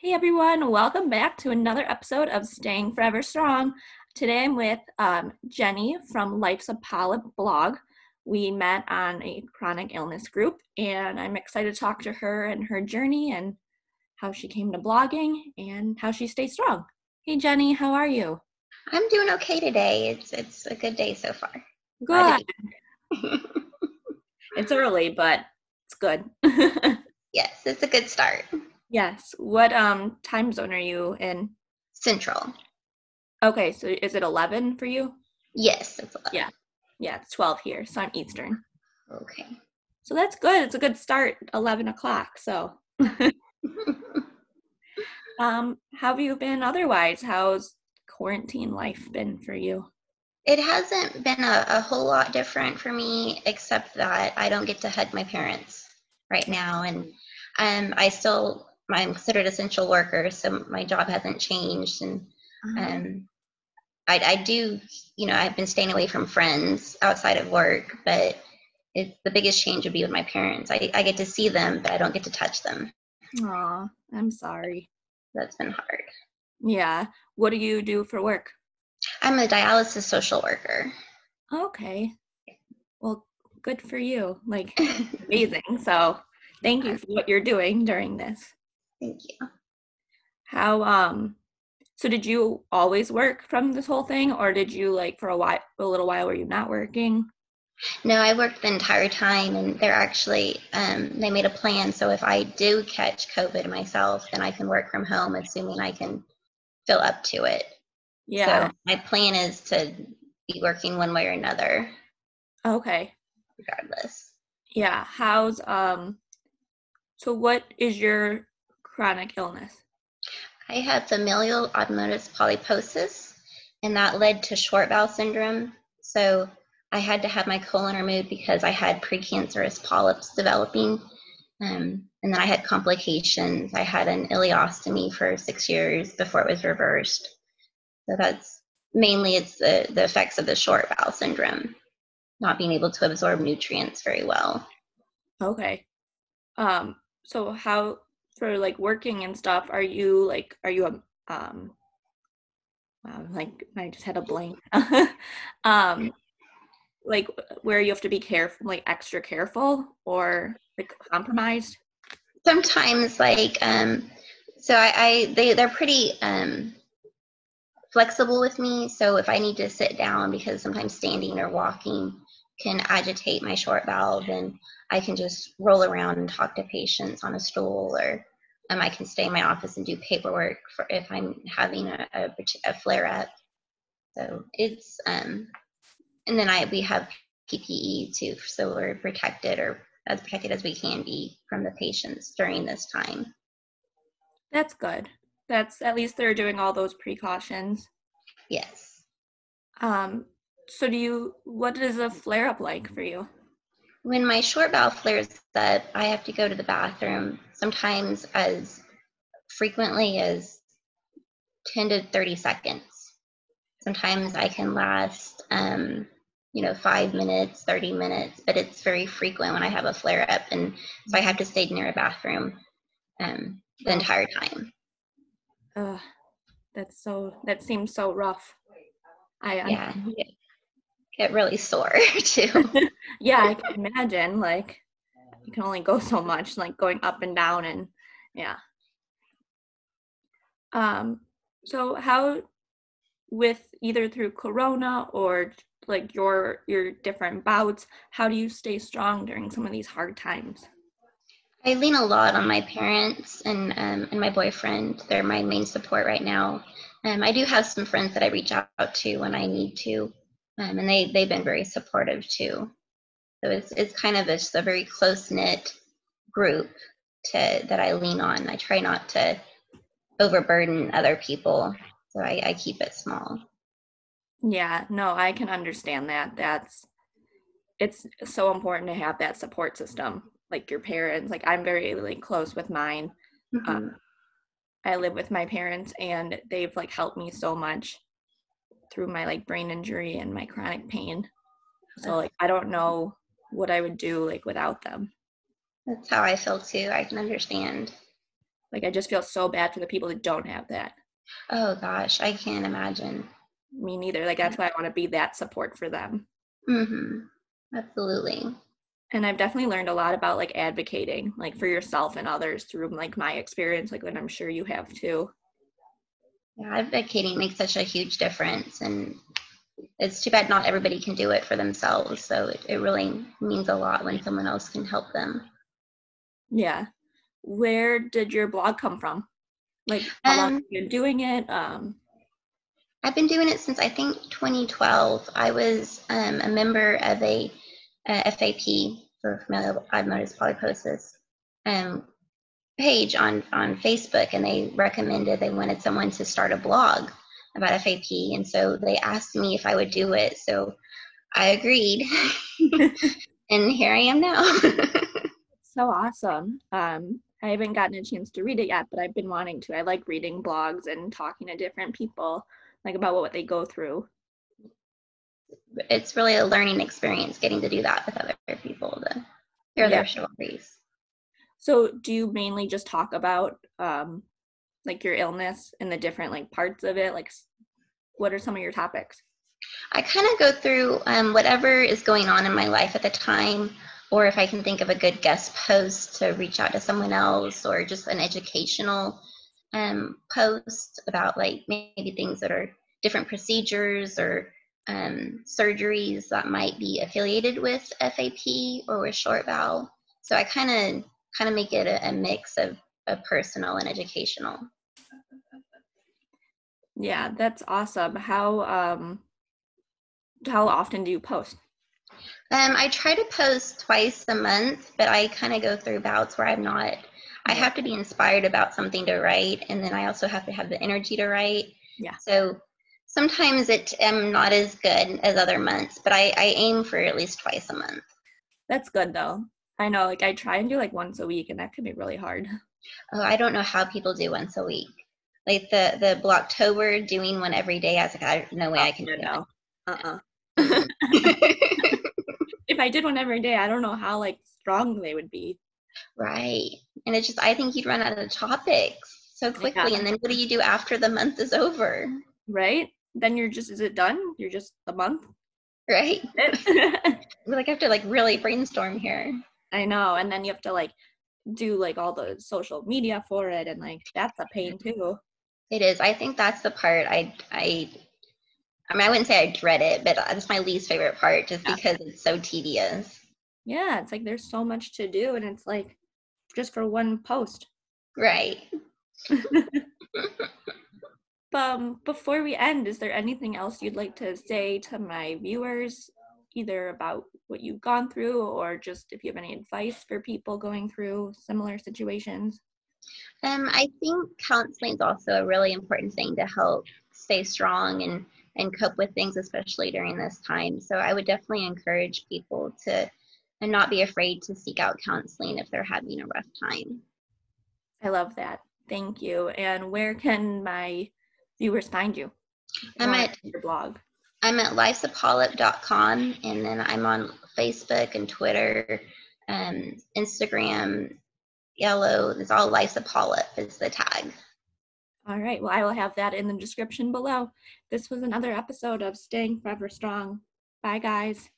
Hey everyone, welcome back to another episode of Staying Forever Strong. Today I'm with um, Jenny from Life's a Polyp blog. We met on a chronic illness group, and I'm excited to talk to her and her journey and how she came to blogging and how she stays strong. Hey Jenny, how are you? I'm doing okay today. It's it's a good day so far. Good. it's early, but it's good. yes, it's a good start. Yes. What um time zone are you in? Central. Okay, so is it 11 for you? Yes, it's 11. Yeah. Yeah, it's 12 here, so I'm Eastern. Okay. So that's good. It's a good start, 11 o'clock. So, um, how have you been otherwise? How's quarantine life been for you? It hasn't been a, a whole lot different for me, except that I don't get to hug my parents right now. And um, I still I'm considered essential worker, so my job hasn't changed, and uh-huh. um, I, I do, you know, I've been staying away from friends outside of work, but it's the biggest change would be with my parents. I, I get to see them, but I don't get to touch them. Aw, I'm sorry. That's been hard. Yeah. What do you do for work? I'm a dialysis social worker. Okay. Well, good for you. Like, amazing. So, thank you for what you're doing during this. Thank you. How um so did you always work from this whole thing or did you like for a while a little while were you not working? No, I worked the entire time and they're actually um they made a plan so if I do catch COVID myself then I can work from home assuming I can fill up to it. Yeah. So my plan is to be working one way or another. Okay. Regardless. Yeah. How's um so what is your chronic illness? I had familial adenomatous polyposis, and that led to short bowel syndrome. So I had to have my colon removed because I had precancerous polyps developing. Um, and then I had complications. I had an ileostomy for six years before it was reversed. So that's mainly it's the, the effects of the short bowel syndrome, not being able to absorb nutrients very well. Okay. Um, so how for like working and stuff, are you like are you a um wow, like I just had a blank. um like where you have to be careful like extra careful or like compromised? Sometimes like um so I, I they they're pretty um flexible with me. So if I need to sit down because sometimes standing or walking can agitate my short bowel, then I can just roll around and talk to patients on a stool or um, I can stay in my office and do paperwork for if I'm having a, a, a flare up. So it's, um, and then I we have PPE too, so we're protected or as protected as we can be from the patients during this time. That's good. That's at least they're doing all those precautions. Yes. Um, so do you what is a flare up like for you? When my short bowel flares up, I have to go to the bathroom sometimes as frequently as 10 to 30 seconds. Sometimes I can last, um, you know, five minutes, 30 minutes, but it's very frequent when I have a flare up. And so I have to stay near a bathroom um, the entire time. Uh, that's so, that seems so rough. I, yeah get really sore too. yeah, I can imagine. Like you can only go so much, like going up and down and yeah. Um so how with either through corona or like your your different bouts, how do you stay strong during some of these hard times? I lean a lot on my parents and um, and my boyfriend. They're my main support right now. Um, I do have some friends that I reach out to when I need to um, and they they've been very supportive too. So it's it's kind of a, a very close knit group to that I lean on. I try not to overburden other people, so I, I keep it small. Yeah, no, I can understand that. That's it's so important to have that support system, like your parents. Like I'm very like close with mine. Mm-hmm. Um, I live with my parents, and they've like helped me so much through my like brain injury and my chronic pain. So like I don't know what I would do like without them. That's how I feel too. I can understand. Like I just feel so bad for the people that don't have that. Oh gosh, I can't imagine. Me neither. Like that's why I want to be that support for them. Mhm. Absolutely. And I've definitely learned a lot about like advocating like for yourself and others through like my experience like that I'm sure you have too. Yeah, advocating makes such a huge difference and it's too bad not everybody can do it for themselves. So it, it really means a lot when someone else can help them. Yeah. Where did your blog come from? Like how long Um, have you been doing it? Um I've been doing it since I think 2012. I was um, a member of a, uh FAP for familial adenomatous polyposis um, page on on Facebook, and they recommended they wanted someone to start a blog about FAP, and so they asked me if I would do it. So I agreed, and here I am now. so awesome. Um I haven't gotten a chance to read it yet, but I've been wanting to. I like reading blogs and talking to different people like about what they go through. it's really a learning experience getting to do that with other people to hear Yeah. their stories. So, do you mainly just talk about um, like your illness and the different like parts of it? Like, what are some of your topics? I kind of go through um, whatever is going on in my life at the time, or if I can think of a good guest post to reach out to someone else, or just an educational um, post about like maybe things that are different procedures or um, surgeries that might be affiliated with FAP or with short bowel. So I kind of kind of make it a, a mix of, of personal and educational. Yeah, that's awesome. How um, how often do you post? Um, I try to post twice a month, but I kind of go through bouts where I'm not. I have to be inspired about something to write, and then I also have to have the energy to write. Yeah. So sometimes it am not as good as other months, but I, I aim for at least twice a month. That's good though. I know, like I try and do like once a week, and that can be really hard. Oh, I don't know how people do once a week. Like the the Blogtober doing one every day. I was like, I no way I can do oh, no. Uh-uh. it. If I did one every day, I don't know how like strong they would be. right. And it's just I think you'd run out of topics so quickly, Yeah. and then what do you do after the month is over? Right? Then you're just is it done? You're just a month? Right. We're like I have to like really brainstorm here. Know. And then you have to like do like all the social media for it and like that's a pain too. It is. I think that's the part I I I mean I wouldn't say I dread it, but that's my least favorite part just Yeah. because it's so tedious. Yeah, it's like there's so much to do and it's like just for one post. Right. Um, before we end, is there anything else you'd like to say to my viewers, either about what you've gone through or just if you have any advice for people going through similar situations? Um, I think counseling is also a really important thing to help stay strong and and cope with things, especially during this time. So I would definitely encourage people to and not be afraid to seek out counseling if they're having a rough time. I love that. Thank you. And where can my viewers find you? I'm at- your blog. I'm at lifesapolyp.com and then I'm on Facebook and Twitter, um, Instagram, Yellow. It's all Life's is the tag. All right. Well, I will have that in the description below. This was another episode of Staying Forever Strong. Bye, guys.